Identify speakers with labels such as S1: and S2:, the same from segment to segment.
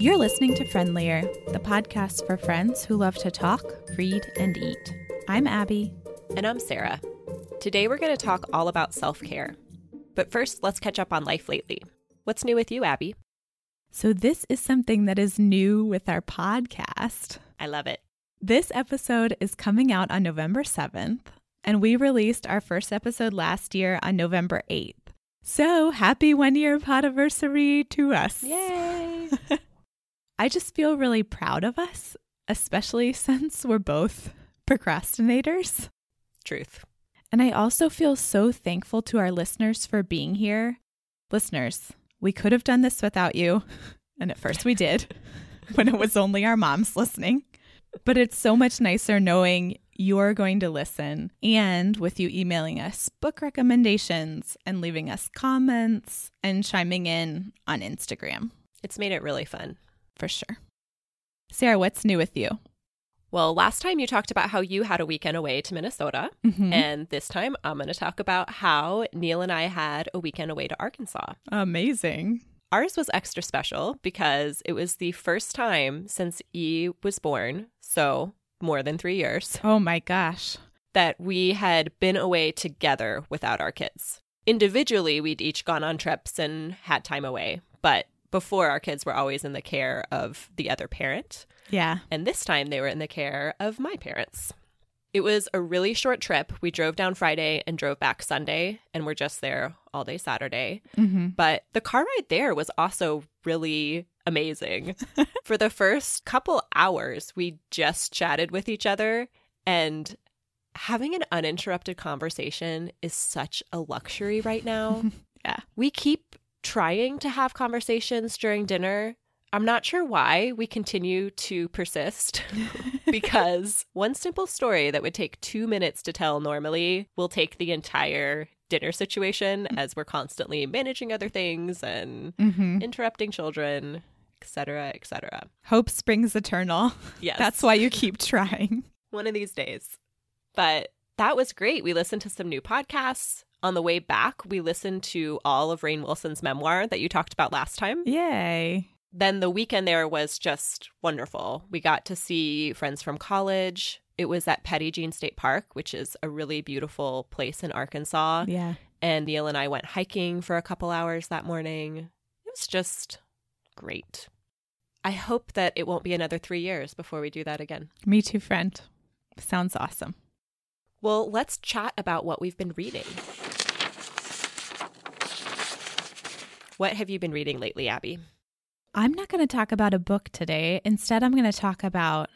S1: You're listening to Friendlier, the podcast for friends who love to talk, read, and eat. I'm Abby.
S2: And I'm Sarah. Today we're going to talk all about self care. But first, let's catch up on life lately. What's new with you, Abby?
S1: So, this is something that is new with our podcast.
S2: I love it.
S1: This episode is coming out on November 7th, and we released our first episode last year on November 8th. So, happy one year podiversary to us.
S2: Yay!
S1: I just feel really proud of us, especially since we're both procrastinators.
S2: Truth.
S1: And I also feel so thankful to our listeners for being here. Listeners, we could have done this without you. And at first we did when it was only our moms listening. But it's so much nicer knowing you're going to listen and with you emailing us book recommendations and leaving us comments and chiming in on Instagram.
S2: It's made it really fun.
S1: For sure. Sarah, what's new with you?
S2: Well, last time you talked about how you had a weekend away to Minnesota.
S1: Mhm.
S2: And this time I'm going to talk about how Neil and I had a weekend away to Arkansas.
S1: Amazing.
S2: Ours was extra special because it was the first time since E was born, so more than three years,
S1: Oh my gosh.
S2: that we had been away together without our kids. Individually, we'd each gone on trips and had time away, but before our kids were always in the care of the other parent.
S1: Yeah.
S2: And this time they were in the care of my parents. It was a really short trip. We drove down Friday and drove back Sunday, and we're just there all day Saturday.
S1: Mm-hmm.
S2: But the car ride there was also really amazing. For the first couple hours, we just chatted with each other, and having an uninterrupted conversation is such a luxury right now.
S1: Yeah.
S2: We keep trying to have conversations during dinner. I'm not sure why we continue to persist because one simple story that would take two minutes to tell normally will take the entire dinner situation as we're constantly managing other things and
S1: Mm-hmm.
S2: interrupting children, etc., etc.
S1: Hope springs eternal.
S2: Yes.
S1: That's why you keep trying.
S2: one of these days. But that was great. We listened to some new podcasts. On the way back, we listened to all of Rainn Wilson's memoir that you talked about last time.
S1: Yay.
S2: Then the weekend there was just wonderful. We got to see friends from college. It was at Petit Jean State Park, which is a really beautiful place in Arkansas.
S1: Yeah.
S2: And Neil and I went hiking for a couple hours that morning. It was just great. I hope that it won't be another three years before we do that again.
S1: Me too, friend. Sounds awesome.
S2: Well, let's chat about what we've been reading. What have you been reading lately, Abby?
S1: I'm not going to talk about a book today. Instead, I'm going to talk about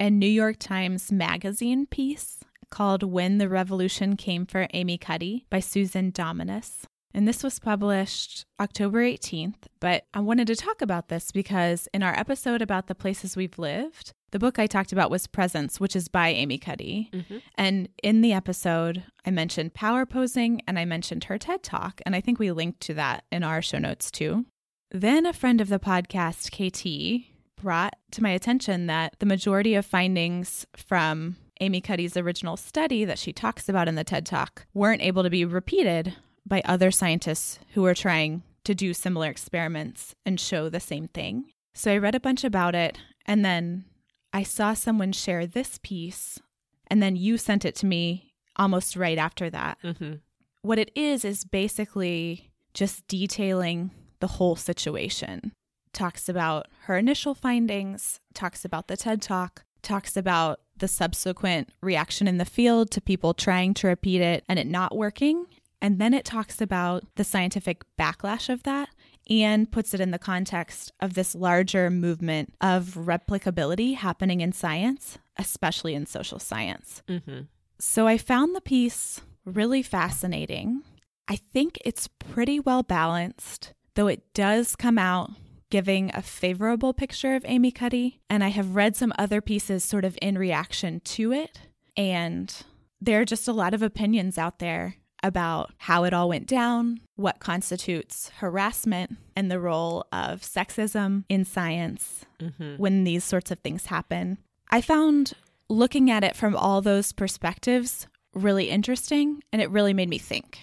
S1: a New York Times Magazine piece called When the Revolution Came for Amy Cuddy by Susan Dominus. And this was published October 18th. But I wanted to talk about this because in our episode about the places we've lived, the book I talked about was Presence, which is by Amy Cuddy.
S2: Mm-hmm.
S1: And in the episode, I mentioned power posing and I mentioned her TED talk. And I think we linked to that in our show notes too. Then a friend of the podcast, KT, brought to my attention that the majority of findings from Amy Cuddy's original study that she talks about in the TED Talk weren't able to be repeated by other scientists who were trying to do similar experiments and show the same thing. So I read a bunch about it and then I saw someone share this piece and then you sent it to me almost right after that
S2: Mm-hmm.
S1: what it is is basically just detailing the whole situation. Talks about her initial findings, talks about the TED Talk, talks about the subsequent reaction in the field to people trying to repeat it and it not working. And then it talks about the scientific backlash of that and puts it in the context of this larger movement of replicability happening in science, especially in social science.
S2: Mm-hmm.
S1: So I found the piece really fascinating. I think it's pretty well balanced, though it does come out giving a favorable picture of Amy Cuddy. And I have read some other pieces sort of in reaction to it. And there are just a lot of opinions out there about how it all went down, what constitutes harassment, and the role of sexism in science
S2: Mm-hmm.
S1: when these sorts of things happen. I found looking at it from all those perspectives really interesting and it really made me think.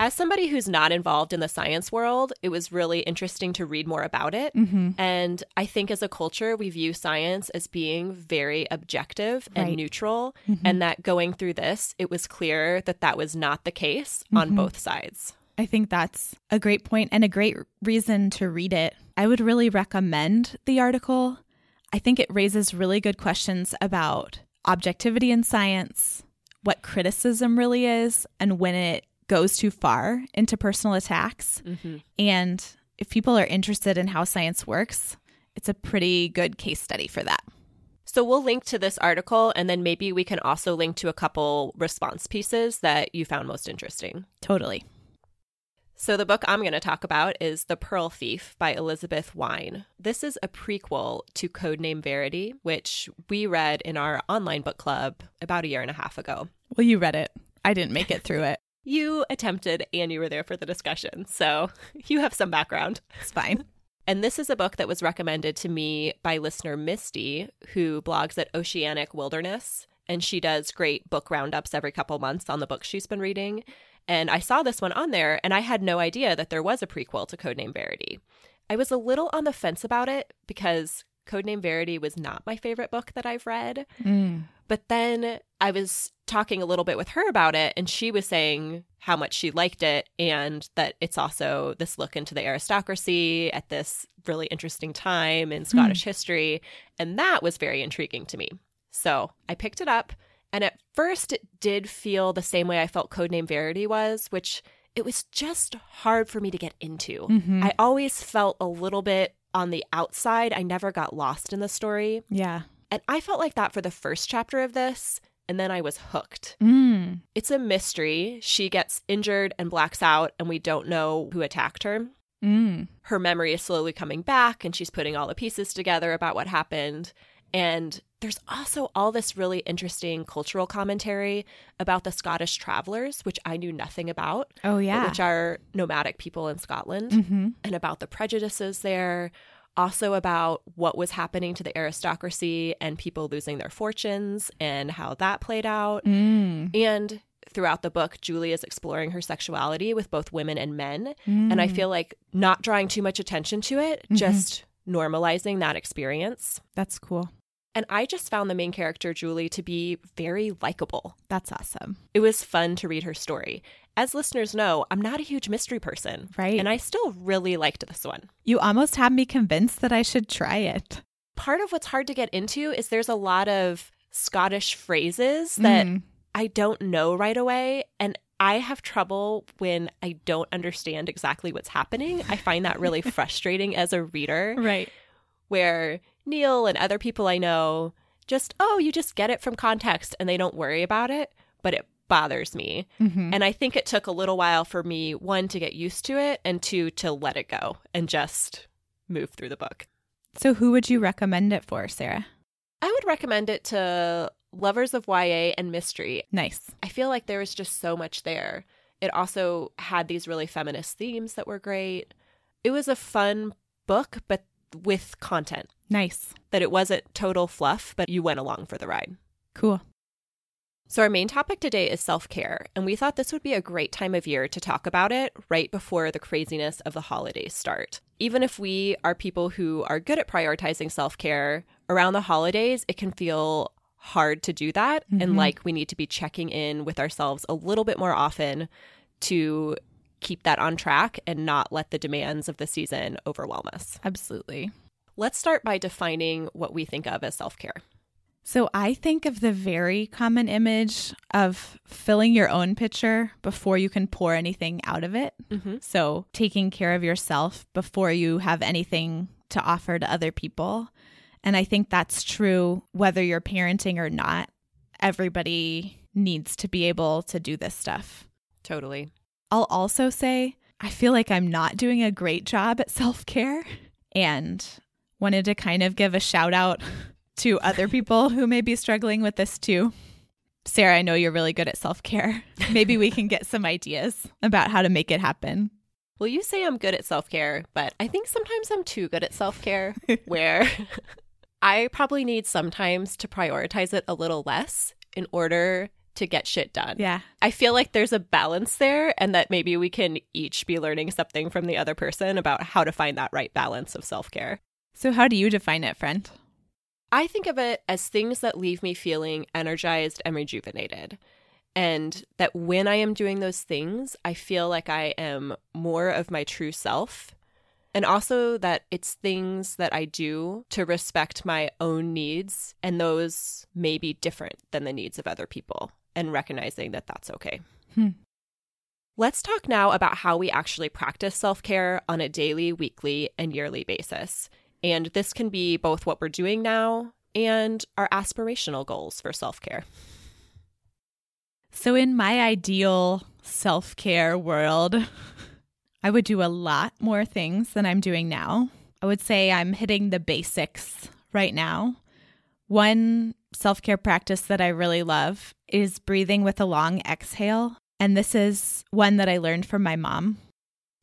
S2: As somebody who's not involved in the science world, it was really interesting to read more about it.
S1: Mm-hmm.
S2: And I think as a culture, we view science as being very objective and
S1: Right.
S2: neutral.
S1: Mhm.
S2: And that going through this, it was clear that that was not the case on
S1: Mhm.
S2: both sides.
S1: I think that's a great point and a great reason to read it. I would really recommend the article. I think it raises really good questions about objectivity in science, what criticism really is, and when it goes too far into personal attacks.
S2: Mm-hmm.
S1: And if people are interested in how science works, it's a pretty good case study for that.
S2: So we'll link to this article, and then maybe we can also link to a couple response pieces that you found most interesting.
S1: Totally.
S2: So, the book I'm going to talk about is The Pearl Thief by Elizabeth Wein. This is a prequel to Codename Verity, which we read in our online book club about a year and a half ago.
S1: Well, you read it. I didn't make it through it.
S2: You attempted and you were there for the discussion, so you have some background.
S1: It's fine.
S2: And this is a book that was recommended to me by listener Misty, who blogs at Oceanic Wilderness. And she does great book roundups every couple months on the books she's been reading. And I saw this one on there, and I had no idea that there was a prequel to Codename Verity. I was a little on the fence about it because Codename Verity was not my favorite book that I've read.
S1: Mm.
S2: But then I was talking a little bit with her about it, and she was saying how much she liked it, and that it's also this look into the aristocracy at this really interesting time in Scottish history. And that was very intriguing to me. So I picked it up, and at first it did feel the same way I felt Codename Verity was, which it was just hard for me to get into.
S1: Mhm.
S2: I always felt a little bit on the outside. I never got lost in the story.
S1: Yeah.
S2: And I felt like that for the first chapter of this, and then I was hooked.
S1: Mm.
S2: It's a mystery. She gets injured and blacks out, and we don't know who attacked her.
S1: Mm.
S2: Her memory is slowly coming back, and she's putting all the pieces together about what happened. And there's also all this really interesting cultural commentary about the Scottish travelers, which I knew nothing about,
S1: Oh, yeah.
S2: which are nomadic people in Scotland
S1: hmm
S2: and about the prejudices there, also about what was happening to the aristocracy and people losing their fortunes and how that played out.
S1: Mm.
S2: And throughout the book, Julie is exploring her sexuality with both women and men.
S1: Mm.
S2: And I feel like not drawing too much attention to it,
S1: Mhm.
S2: just normalizing that experience.
S1: That's cool.
S2: And I just found the main character, Julie, to be very likable.
S1: That's awesome.
S2: It was fun to read her story. As listeners know, I'm not a huge mystery person.
S1: Right.
S2: And I still really liked this one.
S1: You almost had me convinced that I should try it.
S2: part of what's hard to get into is there's a lot of Scottish phrases that
S1: Mm.
S2: I don't know right away. And I have trouble when I don't understand exactly what's happening. I find that really frustrating as a reader,
S1: Right.
S2: where Neil and other people I know just, oh, you just get it from context and they don't worry about it, but it bothers me.
S1: hmm
S2: And I think it took a little while for me, one, to get used to it, and two, to let it go and just move through the book.
S1: So, who would you recommend it for, Sarah?
S2: I would recommend it to lovers of YA and mystery.
S1: Nice.
S2: I feel like there was just so much there. It also had these really feminist themes that were great. It was a fun book, but with content.
S1: Nice.
S2: That it wasn't total fluff, but you went along for the ride.
S1: Cool.
S2: So, our main topic today is self care, and we thought this would be a great time of year to talk about it right before the craziness of the holidays start. Even if we are people who are good at prioritizing self care, around the holidays, it can feel hard to do that. And
S1: Mhm.
S2: like we need to be checking in with ourselves a little bit more often to keep that on track and not let the demands of the season overwhelm us.
S1: Absolutely.
S2: Let's start by defining what we think of as self care.
S1: So, I think of the very common image of filling your own pitcher before you can pour anything out of it.
S2: Mm-hmm.
S1: So, taking care of yourself before you have anything to offer to other people. And I think that's true whether you're parenting or not. Everybody needs to be able to do this stuff.
S2: Totally.
S1: I'll also say I feel like I'm not doing a great job at self care and wanted to kind of give a shout out to other people who may be struggling with this too. Sarah, I know you're really good at self care. Maybe we can get some ideas about how to make it happen.
S2: Well, you say I'm good at self care, but I think sometimes I'm too good at self care, where I probably need sometimes to prioritize it a little less in order to get shit done.
S1: Yeah.
S2: I feel like there's a balance there and that maybe we can each be learning something from the other person about how to find that right balance of self care.
S1: So, how do you define it, friend?
S2: I think of it as things that leave me feeling energized and rejuvenated. And that when I am doing those things, I feel like I am more of my true self. And also that it's things that I do to respect my own needs, and those may be different than the needs of other people, and recognizing that that's okay.
S1: Hmm.
S2: Let's talk now about how we actually practice self care on a daily, weekly, and yearly basis. And this can be both what we're doing now and our aspirational goals for self care.
S1: So, in my ideal self care world, I would do a lot more things than I'm doing now. I would say I'm hitting the basics right now. One self care practice that I really love is breathing with a long exhale. And this is one that I learned from my mom.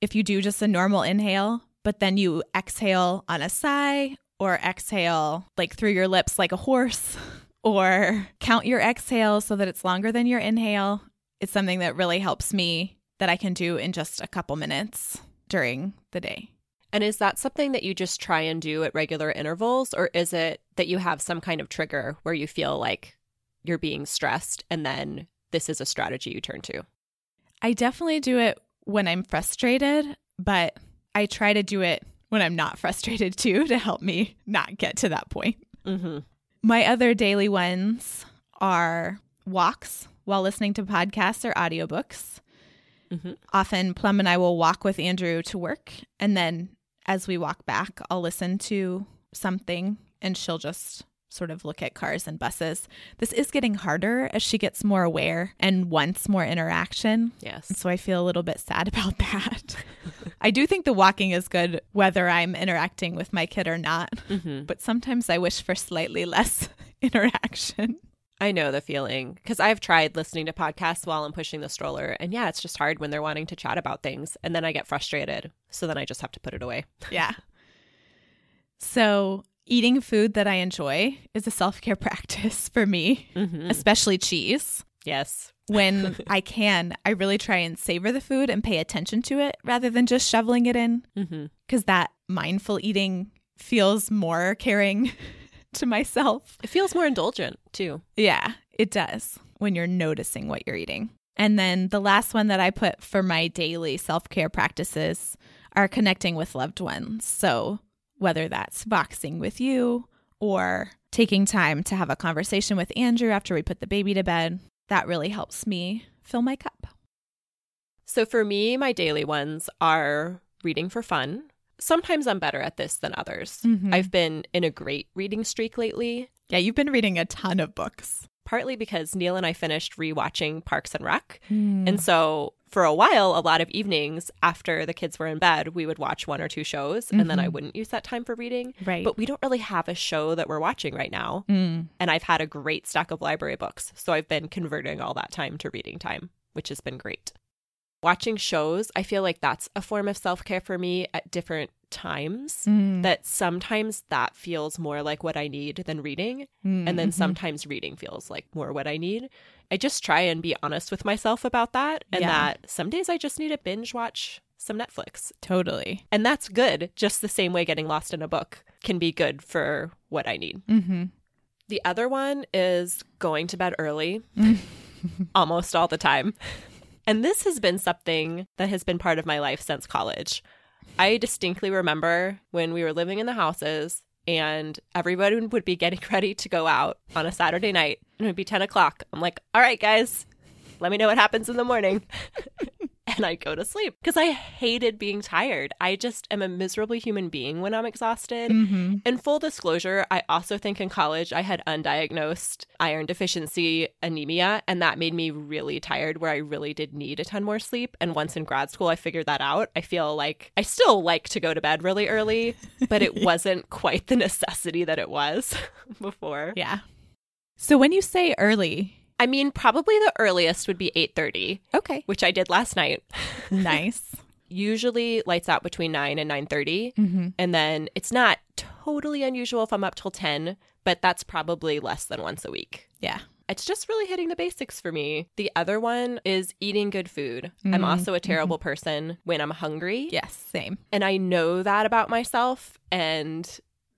S1: If you do just a normal inhale, but then you exhale on a sigh or exhale like through your lips like a horse or count your exhale so that it's longer than your inhale. It's something that really helps me that I can do in just a couple minutes during the day.
S2: And is that something that you just try and do at regular intervals, or is it that you have some kind of trigger where you feel like you're being stressed and then this is a strategy you turn to?
S1: I definitely do it when I'm frustrated, but I try to do it when I'm not frustrated too to help me not get to that point.
S2: Mm-hmm.
S1: My other daily ones are walks while listening to podcasts or audiobooks.
S2: Mm-hmm.
S1: Often, Plum and I will walk with Andrew to work. And then as we walk back, I'll listen to something and she'll just sort of look at cars and buses. This is getting harder as she gets more aware and wants more interaction.
S2: Yes.
S1: So I feel a little bit sad about that. I do think the walking is good whether I'm interacting with my kid or not,
S2: Mm-hmm.
S1: but sometimes I wish for slightly less interaction.
S2: I know the feeling because I've tried listening to podcasts while I'm pushing the stroller. And yeah, it's just hard when they're wanting to chat about things. And then I get frustrated. So then I just have to put it away.
S1: Yeah. So, eating food that I enjoy is a self care practice for me,
S2: Mm-hmm.
S1: especially cheese.
S2: Yes.
S1: When I can, I really try and savor the food and pay attention to it rather than just shoveling it in
S2: Mm-hmm.
S1: because that mindful eating feels more caring to myself.
S2: It feels more indulgent too.
S1: Yeah, it does when you're noticing what you're eating. And then the last one that I put for my daily self care practices are connecting with loved ones. So whether that's boxing with you or taking time to have a conversation with Andrew after we put the baby to bed, that really helps me fill my cup.
S2: So for me, my daily ones are reading for fun. Sometimes I'm better at this than others.
S1: Mhm.
S2: I've been in a great reading streak lately,
S1: Yeah, you've been reading a ton of books.
S2: partly because Neil and I finished rewatching Parks and Rec.
S1: Mm.
S2: And so for a while, a lot of evenings after the kids were in bed, we would watch one or two shows and then I
S1: Mhm.
S2: wouldn't use that time for reading.
S1: right.
S2: But we don't really have a show that we're watching right now.
S1: Mm.
S2: And I've had a great stack of library books. So I've been converting all that time to reading time, which has been great. Watching shows, I feel like that's a form of self care for me at different times.
S1: Mm.
S2: That sometimes that feels more like what I need than reading.
S1: Mm.
S2: And then
S1: Mhm.
S2: sometimes reading feels like more what I need. I just try and be honest with myself about that. And
S1: Yeah.
S2: that some days I just need to binge watch some Netflix.
S1: totally.
S2: And that's good, just the same way getting lost in a book can be good for what I need.
S1: Mm-hmm.
S2: The other one is going to bed early almost all the time. And this has been something that has been part of my life since college. I distinctly remember when we were living in the houses and everybody would be getting ready to go out on a Saturday night and it would be 10 o'clock. I'm like, all right, guys, let me know what happens in the morning. and I'd go to sleep because I hated being tired. I just am a miserable human being when I'm exhausted.
S1: Mm-hmm.
S2: In full disclosure, I also think in college I had undiagnosed iron deficiency anemia, and that made me really tired where I really did need a ton more sleep. And once in grad school, I figured that out. I feel like I still like to go to bed really early, but it wasn't quite the necessity that it was before.
S1: Yeah. So when you say early,
S2: I mean, probably the earliest would be 8:30,
S1: okay,
S2: which I did last night.
S1: nice.
S2: Usually lights out between 9 and 9:30.
S1: Mm-hmm.
S2: And then it's not totally unusual if I'm up till 10, but that's probably less than once a week.
S1: Yeah.
S2: It's just really hitting the basics for me. The other one is eating good food. I'm
S1: Mm,
S2: also a terrible person when I'm hungry.
S1: Yes, same.
S2: And I know that about myself. And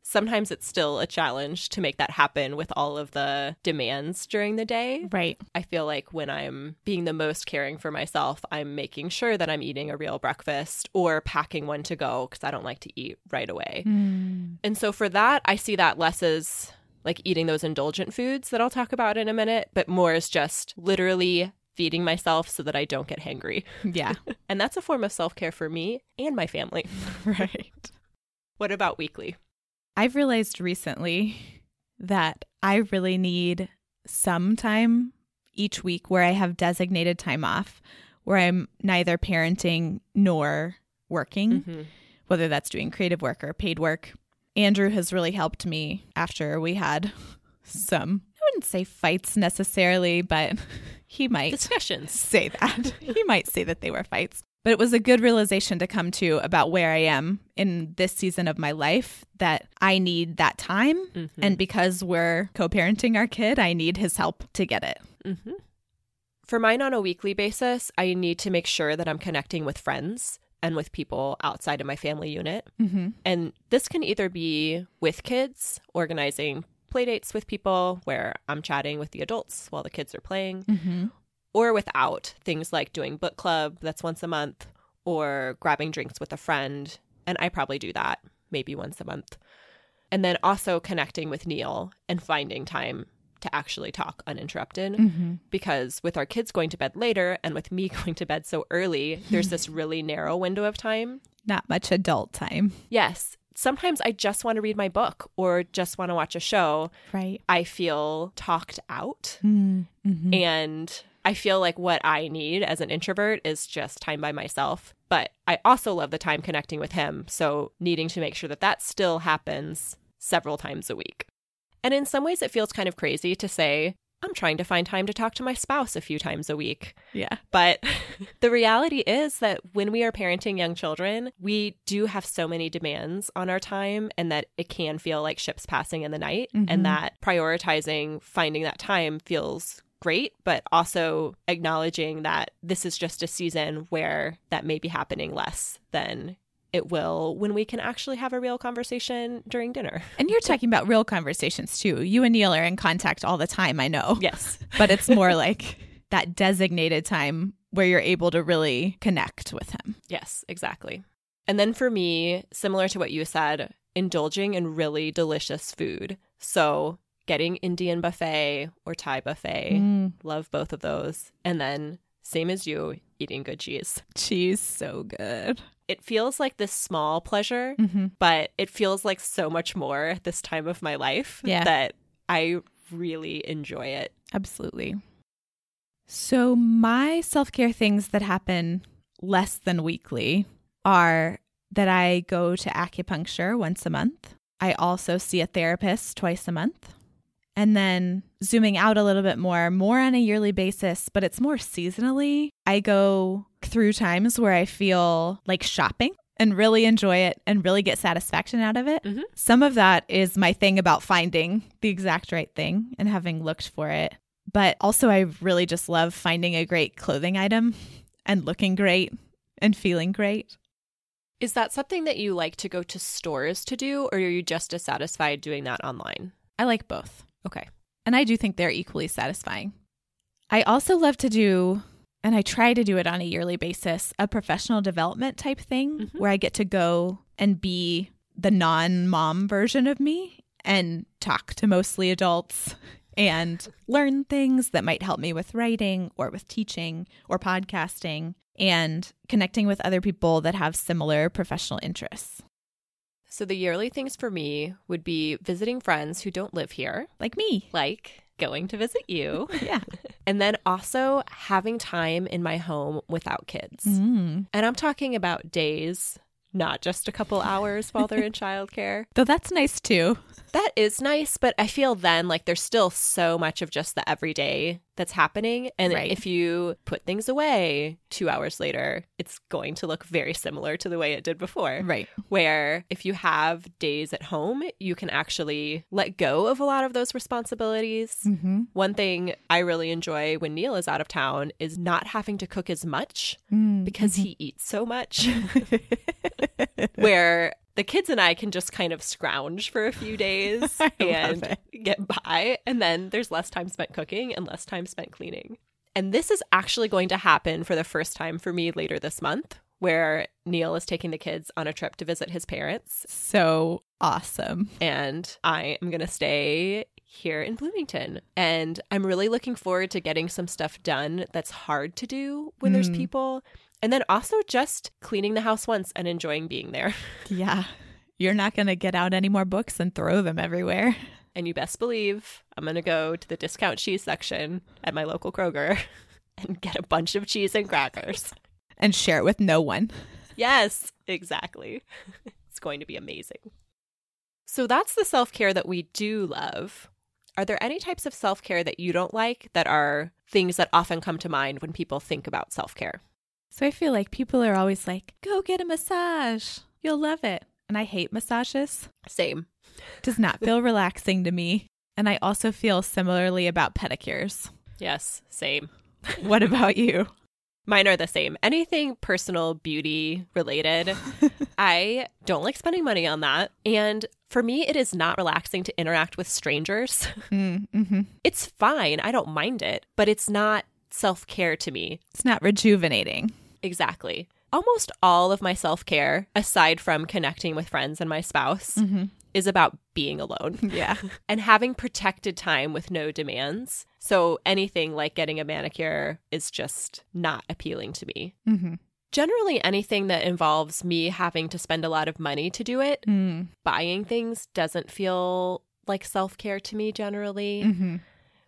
S2: sometimes it's still a challenge to make that happen with all of the demands during the day.
S1: Right.
S2: I feel like when I'm being the most caring for myself, I'm making sure that I'm eating a real breakfast or packing one to go because I don't like to eat right away.
S1: Mm.
S2: And so for that, I see that less as like eating those indulgent foods that I'll talk about in a minute, but more as just literally feeding myself so that I don't get hangry.
S1: Yeah.
S2: And that's a form of self care for me and my family.
S1: right.
S2: What about weekly?
S1: I've realized recently that I really need some time each week where I have designated time off, where I'm neither parenting nor working,
S2: Mm-hmm.
S1: whether that's doing creative work or paid work. Andrew has really helped me after we had some, I wouldn't say fights necessarily, but he might
S2: Discussions.
S1: say that. he might say that they were fights. But it was a good realization to come to about where I am in this season of my life that I need that time.
S2: Mhm.
S1: And because we're co parenting our kid, I need his help to get it.
S2: Mm-hmm. For mine on a weekly basis, I need to make sure that I'm connecting with friends and with people outside of my family unit.
S1: Mm-hmm.
S2: And this can either be with kids, organizing playdates with people where I'm chatting with the adults while the kids are playing,
S1: Mm-hmm.
S2: Or without things like doing book club that's once a month or grabbing drinks with a friend. And I probably do that maybe once a month. And then also connecting with Neil and finding time to actually talk uninterrupted
S1: Mm-hmm.
S2: because with our kids going to bed later and with me going to bed so early, there's this really narrow window of time.
S1: Not much adult time.
S2: Yes, sometimes I just want to read my book or just want to watch a show.
S1: Right.
S2: I feel talked out
S1: Mm-hmm.
S2: and I feel like what I need as an introvert is just time by myself. But I also love the time connecting with him. So needing to make sure that that still happens several times a week. And in some ways, it feels kind of crazy to say, I'm trying to find time to talk to my spouse a few times a week.
S1: Yeah.
S2: But the reality is that when we are parenting young children, we do have so many demands on our time, and that it can feel like ships passing in the night,
S1: Mhm.
S2: and that prioritizing finding that time feels great, but also acknowledging that this is just a season where that may be happening less than it will when we can actually have a real conversation during dinner.
S1: And you're talking about real conversations too. You and Neil are in contact all the time, I know.
S2: Yes.
S1: But it's more like that designated time where you're able to really connect with him.
S2: Yes, exactly. And then for me, similar to what you said, indulging in really delicious food. So getting Indian buffet or Thai buffet,
S1: Mm,
S2: love both of those. And then, same as you, eating good cheese.
S1: cheese, so good.
S2: It feels like this small pleasure,
S1: Mm-hmm.
S2: but it feels like so much more at this time of my life
S1: Yeah.
S2: that I really enjoy it.
S1: Absolutely. So, my self care things that happen less than weekly are that I go to acupuncture once a month. I also see a therapist twice a month. And then zooming out a little bit more, more on a yearly basis, but it's more seasonally. I go through times where I feel like shopping and really enjoy it and really get satisfaction out of it.
S2: Mhm.
S1: Some of that is my thing about finding the exact right thing and having looked for it. But also, I really just love finding a great clothing item and looking great and feeling great.
S2: Is that something that you like to go to stores to do, or are you just as satisfied doing that online?
S1: I like both.
S2: Okay.
S1: And I do think they're equally satisfying. I also love to do, and I try to do it on a yearly basis, a professional development type thing
S2: Mhm.
S1: where I get to go and be the non mom version of me and talk to mostly adults and learn things that might help me with writing or with teaching or podcasting and connecting with other people that have similar professional interests,
S2: So the yearly things for me would be visiting friends who don't live here,
S1: like me.
S2: like going to visit you,
S1: Yeah.
S2: and then also having time in my home without kids.
S1: Mm.
S2: And I'm talking about days, not just a couple hours while they're in childcare.
S1: Though that's nice too.
S2: That is nice, but I feel then like there's still so much of just the everyday that's happening. And
S1: Right.
S2: if you put things away two hours later, it's going to look very similar to the way it did before.
S1: Right.
S2: Where if you have days at home, you can actually let go of a lot of those responsibilities.
S1: Mm-hmm.
S2: One thing I really enjoy when Neil is out of town is not having to cook as much
S1: Mm-hmm.
S2: because he eats so much. where the kids and I can just kind of scrounge for a few days and get by. And then there's less time spent cooking and less time spent cleaning. And this is actually going to happen for the first time for me later this month, where Neil is taking the kids on a trip to visit his parents.
S1: So awesome.
S2: And I am going to stay here in Bloomington. And I'm really looking forward to getting some stuff done that's hard to do when there's
S1: Mm.
S2: people. And then also just cleaning the house once and enjoying being there.
S1: Yeah. You're not going to get out any more books and throw them everywhere.
S2: And you best believe I'm going to go to the discount cheese section at my local Kroger and get a bunch of cheese and crackers.
S1: And share it with no one.
S2: Yes, exactly. It's going to be amazing. So that's the self care that we do love. Are there any types of self care that you don't like that are things that often come to mind when people think about self care?
S1: So I feel like people are always like, go get a massage. You'll love it. And I hate massages.
S2: Same.
S1: Does not feel relaxing to me. And I also feel similarly about pedicures.
S2: Yes, same.
S1: What about you?
S2: Mine are the same. Anything personal beauty related, I don't like spending money on that. And for me, it is not relaxing to interact with strangers.
S1: Mm, hmm
S2: It's fine. I don't mind it, but it's not self care to me.
S1: It's not rejuvenating.
S2: Exactly. Almost all of my self care, aside from connecting with friends and my spouse,
S1: Mm-hmm.
S2: is about being alone
S1: Yeah.
S2: and having protected time with no demands. So anything like getting a manicure is just not appealing to me.
S1: Mm-hmm.
S2: Generally, anything that involves me having to spend a lot of money to do it,
S1: Mm.
S2: buying things doesn't feel like self care to me generally,
S1: Mm-hmm.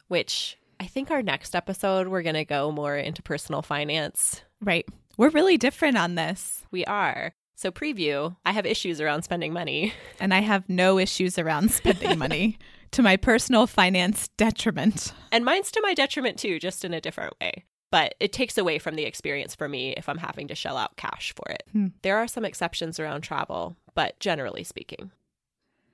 S2: which I think our next episode, we're going to go more into personal finance.
S1: Right. We're really different on this.
S2: We are. So, preview, I have issues around spending money.
S1: And I have no issues around spending money to my personal finance detriment.
S2: And mine's to my detriment too, just in a different way. But it takes away from the experience for me if I'm having to shell out cash for it.
S1: Hmm.
S2: There are some exceptions around travel, but generally speaking.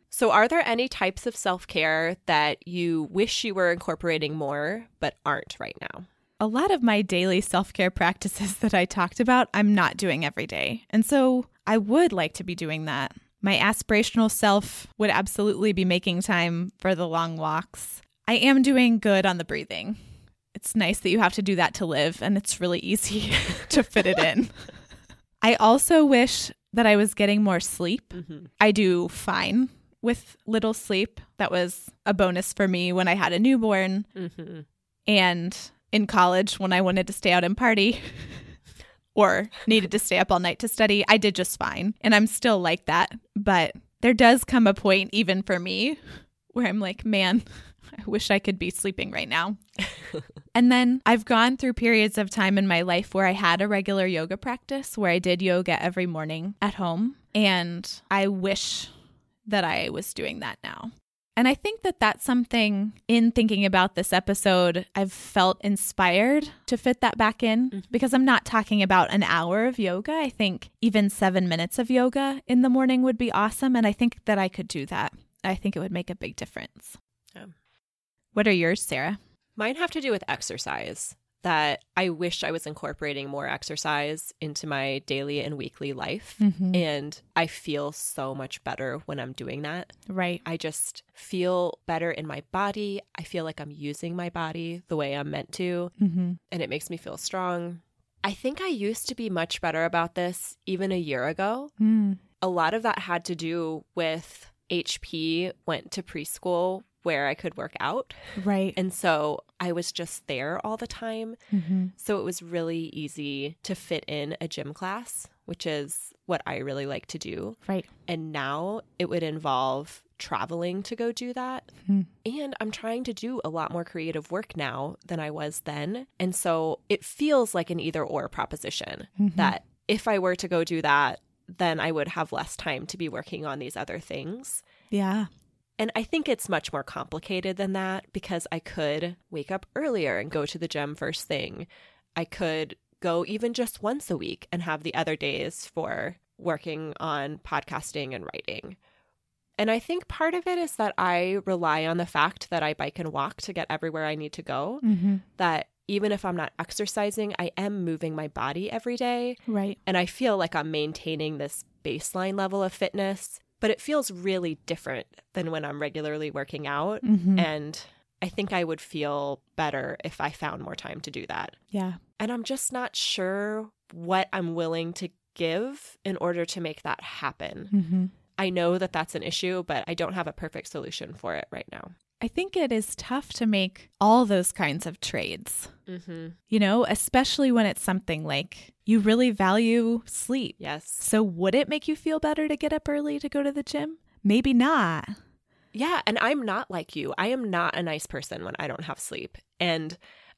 S2: So, are there any types of self care that you wish you were incorporating more, but aren't right now?
S1: A lot of my daily self care practices that I talked about, I'm not doing every day. And so I would like to be doing that. My aspirational self would absolutely be making time for the long walks. I am doing good on the breathing. It's nice that you have to do that to live, and it's really easy to fit it in. I also wish that I was getting more sleep.
S2: Mm-hmm.
S1: I do fine with little sleep. That was a bonus for me when I had a newborn
S2: Mm-hmm.
S1: and in college when I wanted to stay out and party or needed to stay up all night to study. I did just fine. And I'm still like that. But there does come a point, even for me, where I'm like, man, I wish I could be sleeping right now. and then I've gone through periods of time in my life where I had a regular yoga practice, where I did yoga every morning at home. And I wish that I was doing that now. And I think that that's something in thinking about this episode, I've felt inspired to fit that back in mm-hmm. because I'm not talking about an hour of yoga. I think even seven minutes of yoga in the morning would be awesome. And I think that I could do that. I think it would make a big difference.
S2: Yeah.
S1: What are yours, Sarah?
S2: Mine have to do with exercise. That I wish I was incorporating more exercise into my daily and weekly life.
S1: Mm-hmm.
S2: And I feel so much better when I'm doing that.
S1: Right.
S2: I just feel better in my body. I feel like I'm using my body the way I'm meant to,
S1: Mm-hmm.
S2: and it makes me feel strong. I think I used to be much better about this even a year ago.
S1: Mm.
S2: A lot of that had to do with HP went to preschool where I could work out.
S1: Right.
S2: And so I was just there all the time.
S1: Mm-hmm.
S2: So it was really easy to fit in a gym class, which is what I really like to do.
S1: Right.
S2: And now it would involve traveling to go do that.
S1: Hmm.
S2: And I'm trying to do a lot more creative work now than I was then. And so it feels like an either or proposition
S1: Mhm.
S2: that if I were to go do that, then I would have less time to be working on these other things.
S1: Yeah.
S2: And I think it's much more complicated than that because I could wake up earlier and go to the gym first thing. I could go even just once a week and have the other days for working on podcasting and writing. And I think part of it is that I rely on the fact that I bike and walk to get everywhere I need to go.
S1: Mm-hmm.
S2: That even if I'm not exercising, I am moving my body every day.
S1: Right.
S2: And I feel like I'm maintaining this baseline level of fitness, but it feels really different than when I'm regularly working out.
S1: Mm-hmm.
S2: And I think I would feel better if I found more time to do that.
S1: yeah.
S2: And I'm just not sure what I'm willing to give in order to make that happen.
S1: Mm-hmm.
S2: I know that that's an issue, but I don't have a perfect solution for it right now.
S1: I think it is tough to make all those kinds of trades,
S2: Mm-hmm.
S1: you know, especially when it's something like you really value sleep.
S2: Yes.
S1: So, would it make you feel better to get up early to go to the gym? Maybe not.
S2: Yeah. And I'm not like you. I am not a nice person when I don't have sleep. And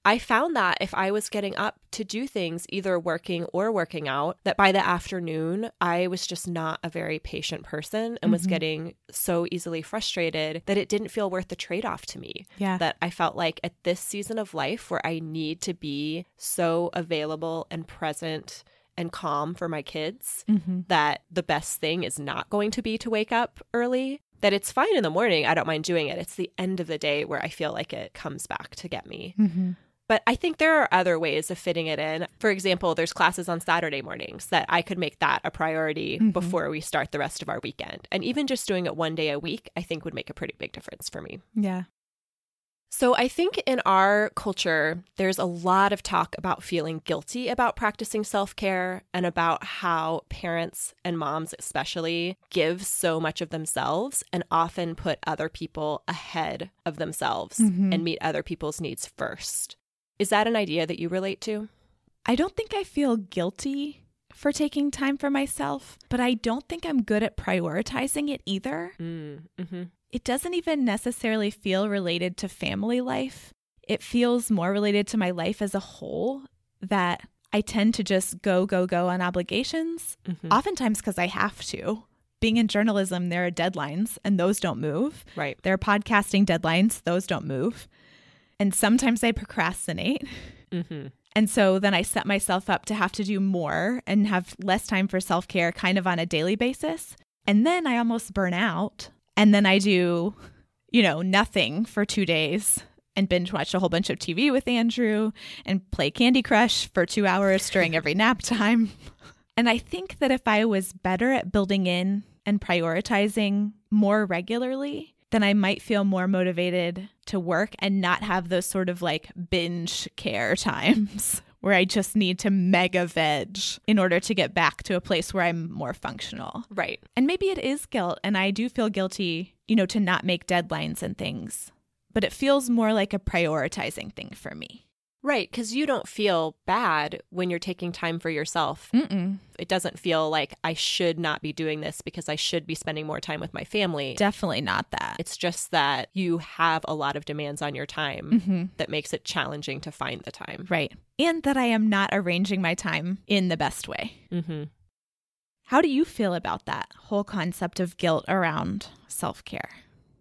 S2: I found that if I was getting up to do things, either working or working out, that by the afternoon, I was just not a very patient person and was
S1: Mhm.
S2: getting so easily frustrated that it didn't feel worth the trade off to me.
S1: Yeah.
S2: that I felt like at this season of life where I need to be so available and present and calm for my kids
S1: mm-hmm.
S2: that the best thing is not going to be to wake up early. That it's fine in the morning. I don't mind doing it. It's the end of the day where I feel like it comes back to get me.
S1: Mm-hmm.
S2: But I think there are other ways of fitting it in. For example, there's classes on Saturday mornings that I could make that a priority
S1: Mhm.
S2: before we start the rest of our weekend. And even just doing it one day a week, I think would make a pretty big difference for me.
S1: Yeah.
S2: So, I think in our culture, there's a lot of talk about feeling guilty about practicing self care and about how parents and moms, especially, give so much of themselves and often put other people ahead of themselves
S1: Mhm.
S2: and meet other people's needs first. Is that an idea that you relate to?
S1: I don't think I feel guilty for taking time for myself, but I don't think I'm good at prioritizing it either.
S2: Mm, hmm
S1: It doesn't even necessarily feel related to family life. It feels more related to my life as a whole that I tend to just go, go, go on obligations,
S2: hmm
S1: oftentimes because I have to. Being in journalism, there are deadlines, and those don't move.
S2: Right.
S1: There are podcasting deadlines, those don't move. And sometimes I procrastinate.
S2: hmm
S1: And so then I set myself up to have to do more and have less time for self care kind of on a daily basis. And then I almost burn out. And then I do, you know, nothing for two days and binge watch a whole bunch of TV with Andrew and play Candy Crush for two hours during every nap time. And I think that if I was better at building in and prioritizing more regularly, then I might feel more motivated to work and not have those sort of like binge care times where I just need to mega veg in order to get back to a place where I'm more functional.
S2: Right.
S1: And maybe it is guilt, and I do feel guilty, you know, to not make deadlines and things, but it feels more like a prioritizing thing for me.
S2: Right. Because you don't feel bad when you're taking time for yourself.
S1: Mm-mm.
S2: It doesn't feel like I should not be doing this because I should be spending more time with my family.
S1: Definitely not that.
S2: It's just that you have a lot of demands on your time
S1: hmm
S2: that makes it challenging to find the time.
S1: Right. And that I am not arranging my time in the best way.
S2: Mm-hmm.
S1: How do you feel about that whole concept of guilt around self care?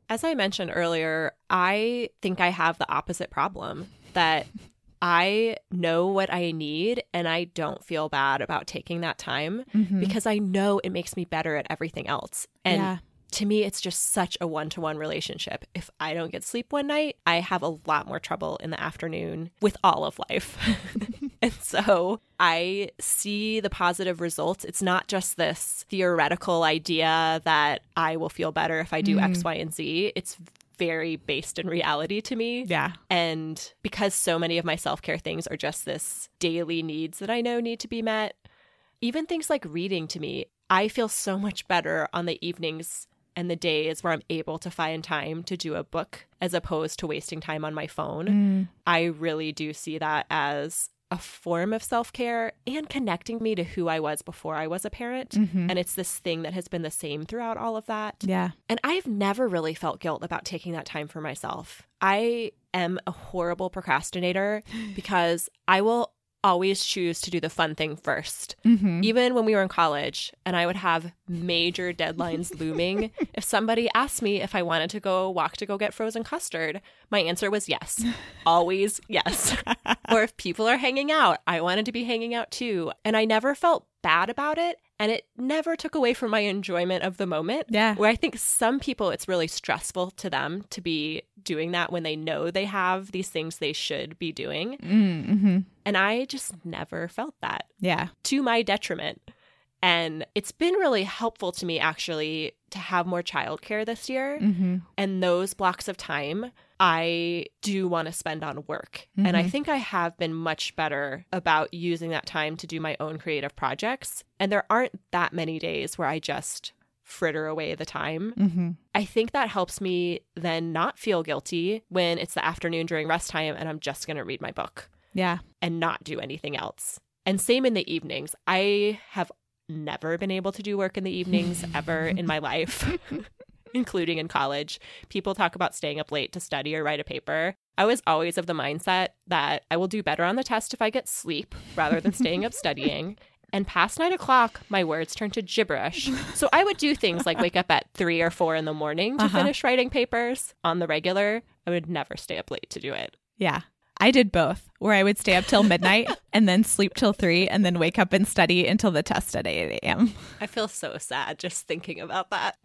S2: As I mentioned earlier, I think I have the opposite problem that I know what I need and I don't feel bad about taking that time
S1: Mhm.
S2: because I know it makes me better at everything else. And
S1: yeah.
S2: to me, it's just such a one to one relationship. If I don't get sleep one night, I have a lot more trouble in the afternoon with all of life. and so I see the positive results. It's not just this theoretical idea that I will feel better if I do X, Y, and Z. It's very based in reality to me.
S1: Yeah.
S2: And because so many of my self care things are just this daily needs that I know need to be met, even things like reading to me, I feel so much better on the evenings and the days where I'm able to find time to do a book as opposed to wasting time on my phone.
S1: Mm.
S2: I really do see that as a form of self care and connecting me to who I was before I was a parent.
S1: Mhm.
S2: And it's this thing that has been the same throughout all of that.
S1: Yeah.
S2: And I've never really felt guilt about taking that time for myself. I am a horrible procrastinator because I will always choose to do the fun thing 1st
S1: Mm-hmm.
S2: Even when we were in college and I would have major deadlines looming, if somebody asked me if I wanted to go walk to go get frozen custard, my answer was yes. Always yes. or if people are hanging out, I wanted to be hanging out too. And I never felt bad about it. And it never took away from my enjoyment of the moment.
S1: Yeah.
S2: Where I think some people, it's really stressful to them to be doing that when they know they have these things they should be doing.
S1: Mm-hmm.
S2: And I just never felt that
S1: Yeah.
S2: to my detriment. And it's been really helpful to me actually to have more childcare this year.
S1: Mm-hmm.
S2: And those blocks of time I do want to spend on work. And I
S1: Mhm.
S2: think I have been much better about using that time to do my own creative projects. And there aren't that many days where I just fritter away the time.
S1: Mm-hmm.
S2: I think that helps me then not feel guilty when it's the afternoon during rest time and I'm just going to read my book
S1: Yeah.
S2: and not do anything else. And same in the evenings. I have never been able to do work in the evenings ever in my life, including in college. People talk about staying up late to study or write a paper. I was always of the mindset that I will do better on the test if I get sleep rather than staying up studying. And past nine o'clock, my words turned to gibberish. So I would do things like wake up at three or four in the morning to
S1: Uh-huh.
S2: finish writing papers on the regular. I would never stay up late to do it.
S1: Yeah. I did both, where I would stay up till midnight and then sleep till three and then wake up and study until the test at 8 a.m.
S2: I feel so sad just thinking about that.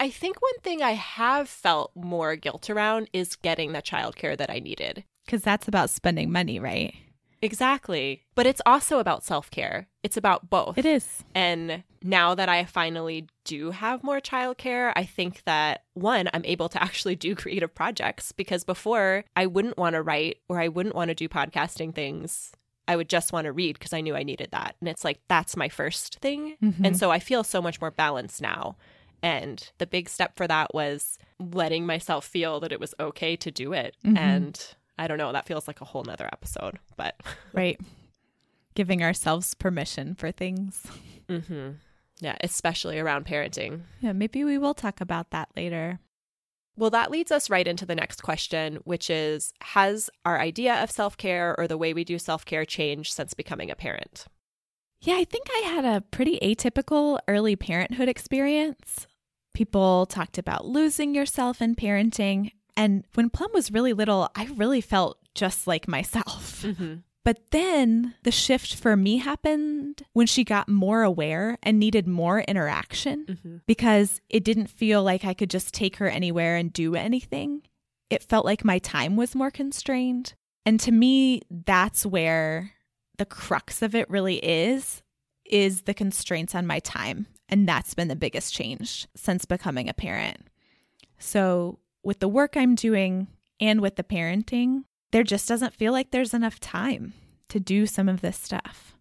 S2: I think one thing I have felt more guilt around is getting the childcare that I needed.
S1: Because that's about spending money, right?
S2: Exactly. But it's also about self care. It's about both.
S1: It is.
S2: And now that I finally do have more childcare, I think that one, I'm able to actually do creative projects because before I wouldn't want to write or I wouldn't want to do podcasting things. I would just want to read because I knew I needed that. And it's like, that's my first thing.
S1: Mhm.
S2: And so I feel so much more balanced now. And the big step for that was letting myself feel that it was okay to do it.
S1: Mhm.
S2: And I don't know, that feels like a whole nother episode, but
S1: Right. Giving ourselves permission for things.
S2: hmm yeah, especially around parenting.
S1: Yeah, maybe we will talk about that later.
S2: Well, that leads us right into the next question, which is Has our idea of self care or the way we do self care changed since becoming a parent?
S1: Yeah, I think I had a pretty atypical early parenthood experience. People talked about losing yourself in parenting. And when Plum was really little, I really felt just like myself.
S2: Mm-hmm.
S1: But then the shift for me happened when she got more aware and needed more interaction
S2: Mm-hmm.
S1: because it didn't feel like I could just take her anywhere and do anything. It felt like my time was more constrained. And to me, that's where the crux of it really is is the constraints on my time. And that's been the biggest change since becoming a parent. So, with the work I'm doing and with the parenting, there just doesn't feel like there's enough time to do some of this stuff.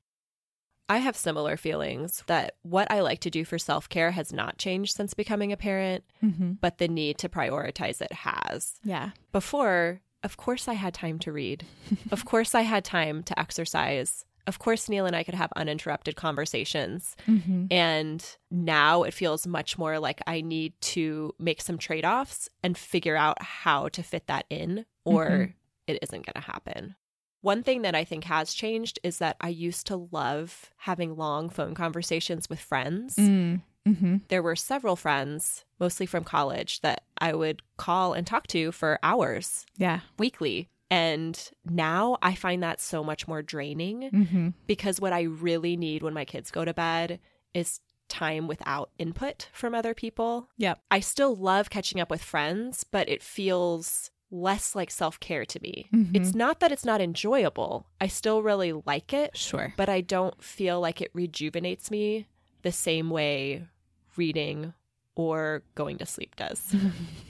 S2: I have similar feelings that what I like to do for self care has not changed since becoming a parent,
S1: Mm-hmm.
S2: but the need to prioritize it has.
S1: Yeah.
S2: Before, of course, I had time to read. of course, I had time to exercise. Of course, Neil and I could have uninterrupted conversations.
S1: Mm-hmm.
S2: And now it feels much more like I need to make some trade offs and figure out how to fit that in, or
S1: Mhm.
S2: it isn't going to happen. One thing that I think has changed is that I used to love having long phone conversations with friends.
S1: Mm-hmm.
S2: There were several friends, mostly from college, that I would call and talk to for hours
S1: Yeah.
S2: weekly. And now I find that so much more draining
S1: Mm-hmm.
S2: because what I really need when my kids go to bed is time without input from other people.
S1: Yep.
S2: I still love catching up with friends, but it feels less like self care to me.
S1: Mhm.
S2: It's not that it's not enjoyable, I still really like it,
S1: Sure.
S2: but I don't feel like it rejuvenates me the same way reading or going to sleep does.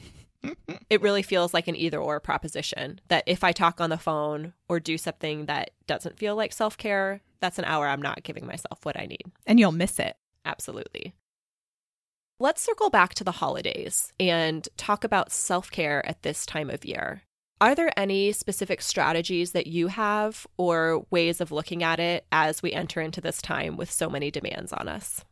S2: it really feels like an either or proposition that if I talk on the phone or do something that doesn't feel like self care, that's an hour I'm not giving myself what I need.
S1: and you'll miss it.
S2: Absolutely. Let's circle back to the holidays and talk about self care at this time of year. Are there any specific strategies that you have or ways of looking at it as we enter into this time with so many demands on us?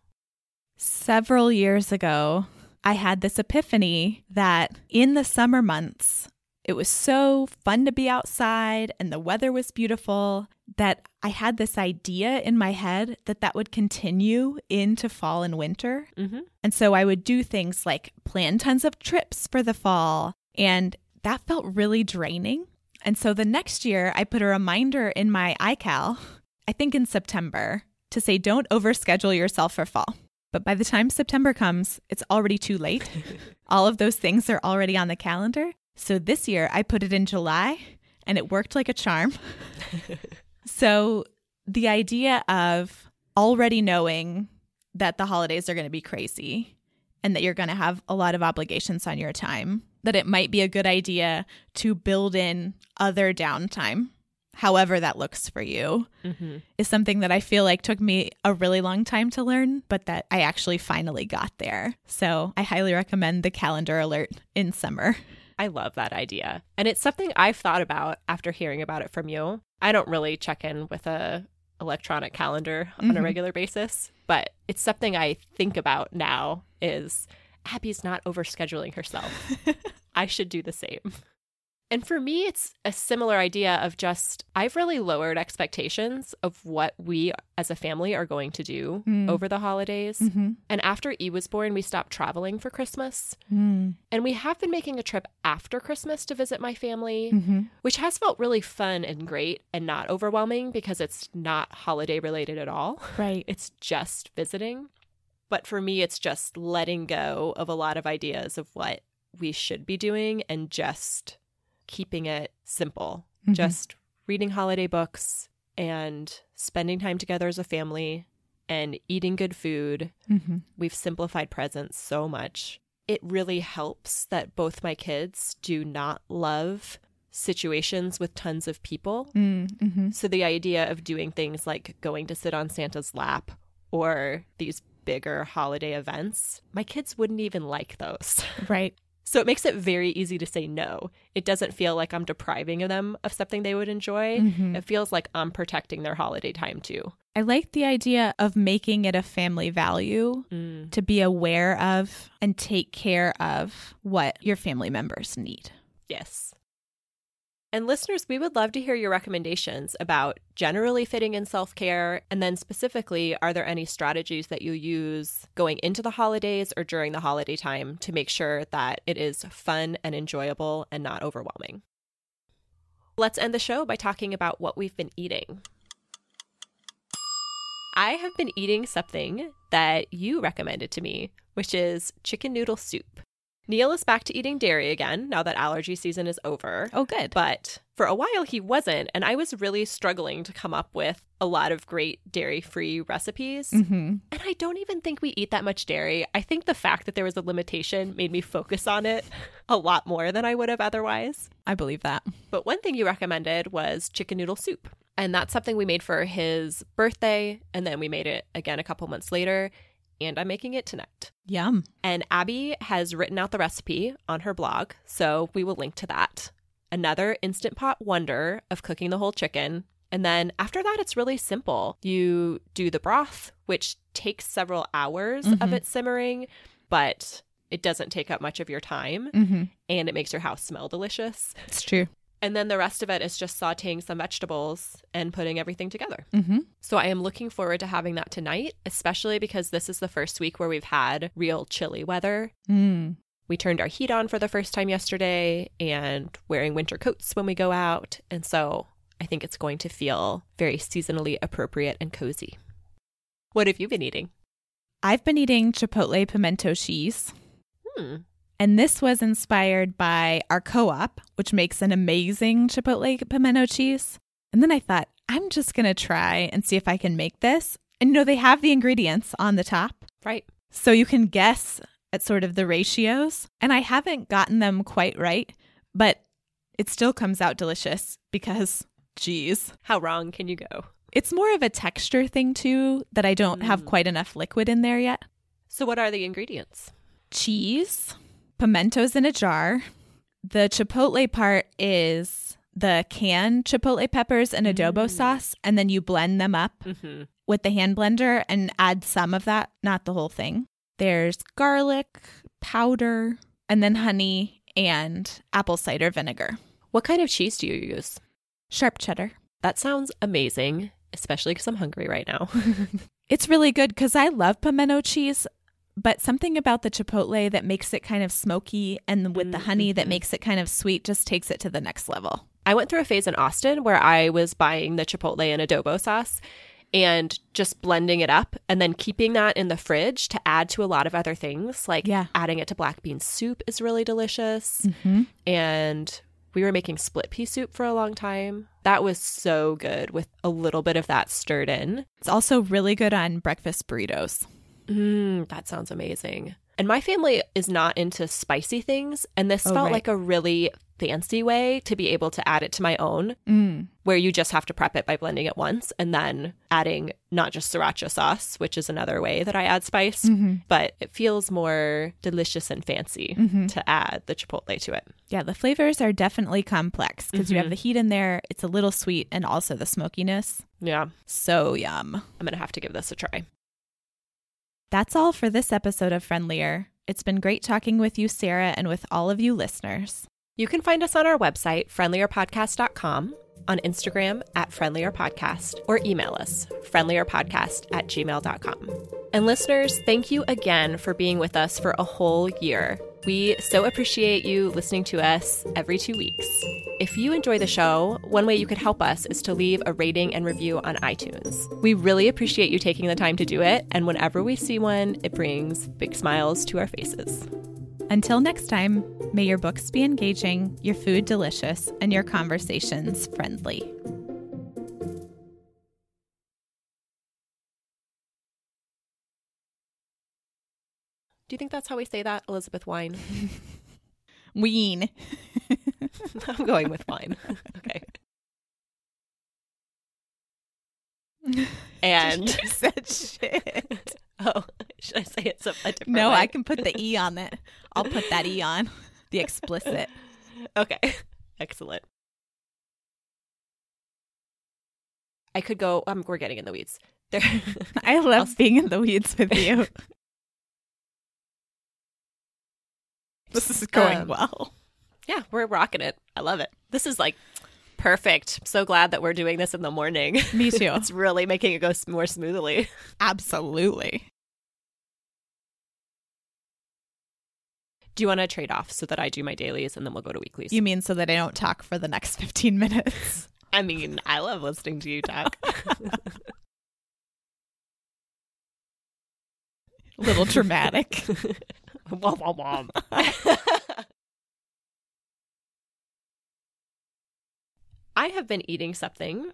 S1: Several years ago, I had this epiphany that in the summer months, it was so fun to be outside and the weather was beautiful that I had this idea in my head that that would continue into fall and winter.
S2: Mm-hmm.
S1: And so I would do things like plan tons of trips for the fall. And that felt really draining. And so the next year, I put a reminder in my iCal, I think in September, to say don't overschedule yourself for fall. But by the time September comes, it's already too late. All of those things are already on the calendar. So this year, I put it in July and it worked like a charm. so the idea of already knowing that the holidays are going to be crazy and that you're going to have a lot of obligations on your time, that it might be a good idea to build in other downtime, however that looks for you,
S2: Mm-hmm.
S1: is something that I feel like took me a really long time to learn, but that I actually finally got there. So I highly recommend the calendar alert in summer.
S2: I love that idea. And it's something I've thought about after hearing about it from you. I don't really check in with a electronic calendar on a
S1: Mhm.
S2: regular basis, but it's something I think about now is Abby's not overscheduling herself. I should do the same. And for me, it's a similar idea of just, I've really lowered expectations of what we as a family are going to do
S1: Mm.
S2: over the holidays.
S1: Mm-hmm.
S2: And after E was born, we stopped traveling for Christmas.
S1: Mm.
S2: And we have been making a trip after Christmas to visit my family,
S1: Mm-hmm.
S2: which has felt really fun and great and not overwhelming because it's not holiday related at all.
S1: Right.
S2: It's just visiting. But for me, it's just letting go of a lot of ideas of what we should be doing and just keeping it simple.
S1: Mhm.
S2: Just reading holiday books and spending time together as a family and eating good food
S1: Mm-hmm.
S2: We've simplified presents so much. It really helps that both my kids do not love situations with tons of people.
S1: Mm-hmm.
S2: So the idea of doing things like going to sit on Santa's lap or these bigger holiday events, my kids wouldn't even like those.
S1: Right.
S2: So it makes it very easy to say no. It doesn't feel like I'm depriving them of something they would enjoy.
S1: Mhm.
S2: It feels like I'm protecting their holiday time too.
S1: I like the idea of making it a family value
S2: Mm.
S1: to be aware of and take care of what your family members need.
S2: Yes. And listeners, we would love to hear your recommendations about generally fitting in self care. And then specifically, are there any strategies that you use going into the holidays or during the holiday time to make sure that it is fun and enjoyable and not overwhelming? Let's end the show by talking about what we've been eating. I have been eating something that you recommended to me, which is chicken noodle soup. Neil is back to eating dairy again now that allergy season is over.
S1: Oh, good.
S2: But for a while he wasn't, and I was really struggling to come up with a lot of great dairy free recipes.
S1: mm-hmm.
S2: And I don't even think we eat that much dairy. I think the fact that there was a limitation made me focus on it a lot more than I would have otherwise.
S1: I believe that.
S2: But one thing you recommended was chicken noodle soup. And that's something we made for his birthday. And then we made it again a couple months later. And I'm making it tonight.
S1: Yum.
S2: And Abby has written out the recipe on her blog, so we will link to that. Another instant pot wonder of cooking the whole chicken. And then after that, it's really simple. You do the broth, which takes several hours of
S1: Mhm.
S2: it simmering, but it doesn't take up much of your time
S1: Mm-hmm.
S2: and it makes your house smell delicious.
S1: It's true.
S2: And then the rest of it is just sauteing some vegetables and putting everything together.
S1: Mm-hmm.
S2: So I am looking forward to having that tonight, especially because this is the first week where we've had real chilly weather.
S1: Mm.
S2: We turned our heat on for the first time yesterday and wearing winter coats when we go out. And so I think it's going to feel very seasonally appropriate and cozy. What have you been eating?
S1: I've been eating Chipotle pimento cheese.
S2: Hmm.
S1: And this was inspired by our co op, which makes an amazing Chipotle pimento cheese. And then I thought, I'm just going to try and see if I can make this. And you know, they have the ingredients on the top.
S2: Right.
S1: So you can guess at sort of the ratios. And I haven't gotten them quite right, but it still comes out delicious because, geez,
S2: How wrong can you go?
S1: it's more of a texture thing too that I don't have
S2: Mm.
S1: quite enough liquid in there yet.
S2: So, what are the ingredients?
S1: cheese, pimentos in a jar. The chipotle part is the canned chipotle peppers and adobo
S2: Mm.
S1: sauce, and then you blend them up
S2: Mm-hmm.
S1: with the hand blender and add some of that, not the whole thing. There's garlic powder, and then honey and apple cider vinegar.
S2: What kind of cheese do you use?
S1: Sharp cheddar.
S2: That sounds amazing, especially because I'm hungry right now.
S1: It's really good because I love pimento cheese, but something about the chipotle that makes it kind of smoky and with the honey that
S2: Mhm.
S1: makes it kind of sweet just takes it to the next level.
S2: I went through a phase in Austin where I was buying the chipotle and adobo sauce and just blending it up and then keeping that in the fridge to add to a lot of other things. Like
S1: Yeah.
S2: adding it to black bean soup is really delicious.
S1: Mm-hmm.
S2: And we were making split pea soup for a long time. That was so good with a little bit of that stirred in.
S1: It's also really good on breakfast burritos.
S2: Mm, that sounds amazing. And my family is not into spicy things. And this
S1: Oh,
S2: felt
S1: right.
S2: like a really fancy way to be able to add it to my own,
S1: Mm.
S2: where you just have to prep it by blending it once and then adding not just sriracha sauce, which is another way that I add spice,
S1: Mm-hmm.
S2: but it feels more delicious and fancy
S1: Mhm.
S2: to add the chipotle to it.
S1: Yeah, the flavors are definitely complex because you have
S2: Mhm.
S1: the heat in there, it's a little sweet, and also the smokiness.
S2: Yeah,
S1: So yum.
S2: I'm going to have to give this a try.
S1: That's all for this episode of Friendlier. It's been great talking with you, Sarah, and with all of you listeners.
S2: You can find us on our website, friendlierpodcast.com, on Instagram at friendlierpodcast, or email us, friendlierpodcast at gmail.com. And listeners, thank you again for being with us for a whole year. We so appreciate you listening to us every two weeks. If you enjoy the show, one way you could help us is to leave a rating and review on iTunes. We really appreciate you taking the time to do it, and whenever we see one, it brings big smiles to our faces.
S1: Until next time, may your books be engaging, your food delicious, and your conversations friendly.
S2: Do you think that's how we say that, Elizabeth Wein?
S1: Ween.
S2: I'm going with wine. okay. And
S1: you said shit.
S2: oh, should I say it some a different
S1: No,
S2: way?
S1: I can put the E on it. I'll put that E on. The explicit.
S2: Okay, excellent. I could go. Um, we're getting in the weeds. There.
S1: I love being in the weeds with you. This is going
S2: Um,
S1: well.
S2: yeah, we're rocking it. I love it. This is like perfect. So glad that we're doing this in the morning.
S1: Me too.
S2: it's really making it go more smoothly.
S1: Absolutely.
S2: Do you want to trade off so that I do my dailies and then we'll go to weeklies?
S1: You mean so that I don't talk for the next 15 minutes?
S2: I mean, I love listening to you talk.
S1: A little dramatic.
S2: I have been eating something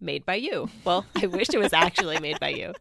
S2: made by you. Well, I wish it was actually made by you.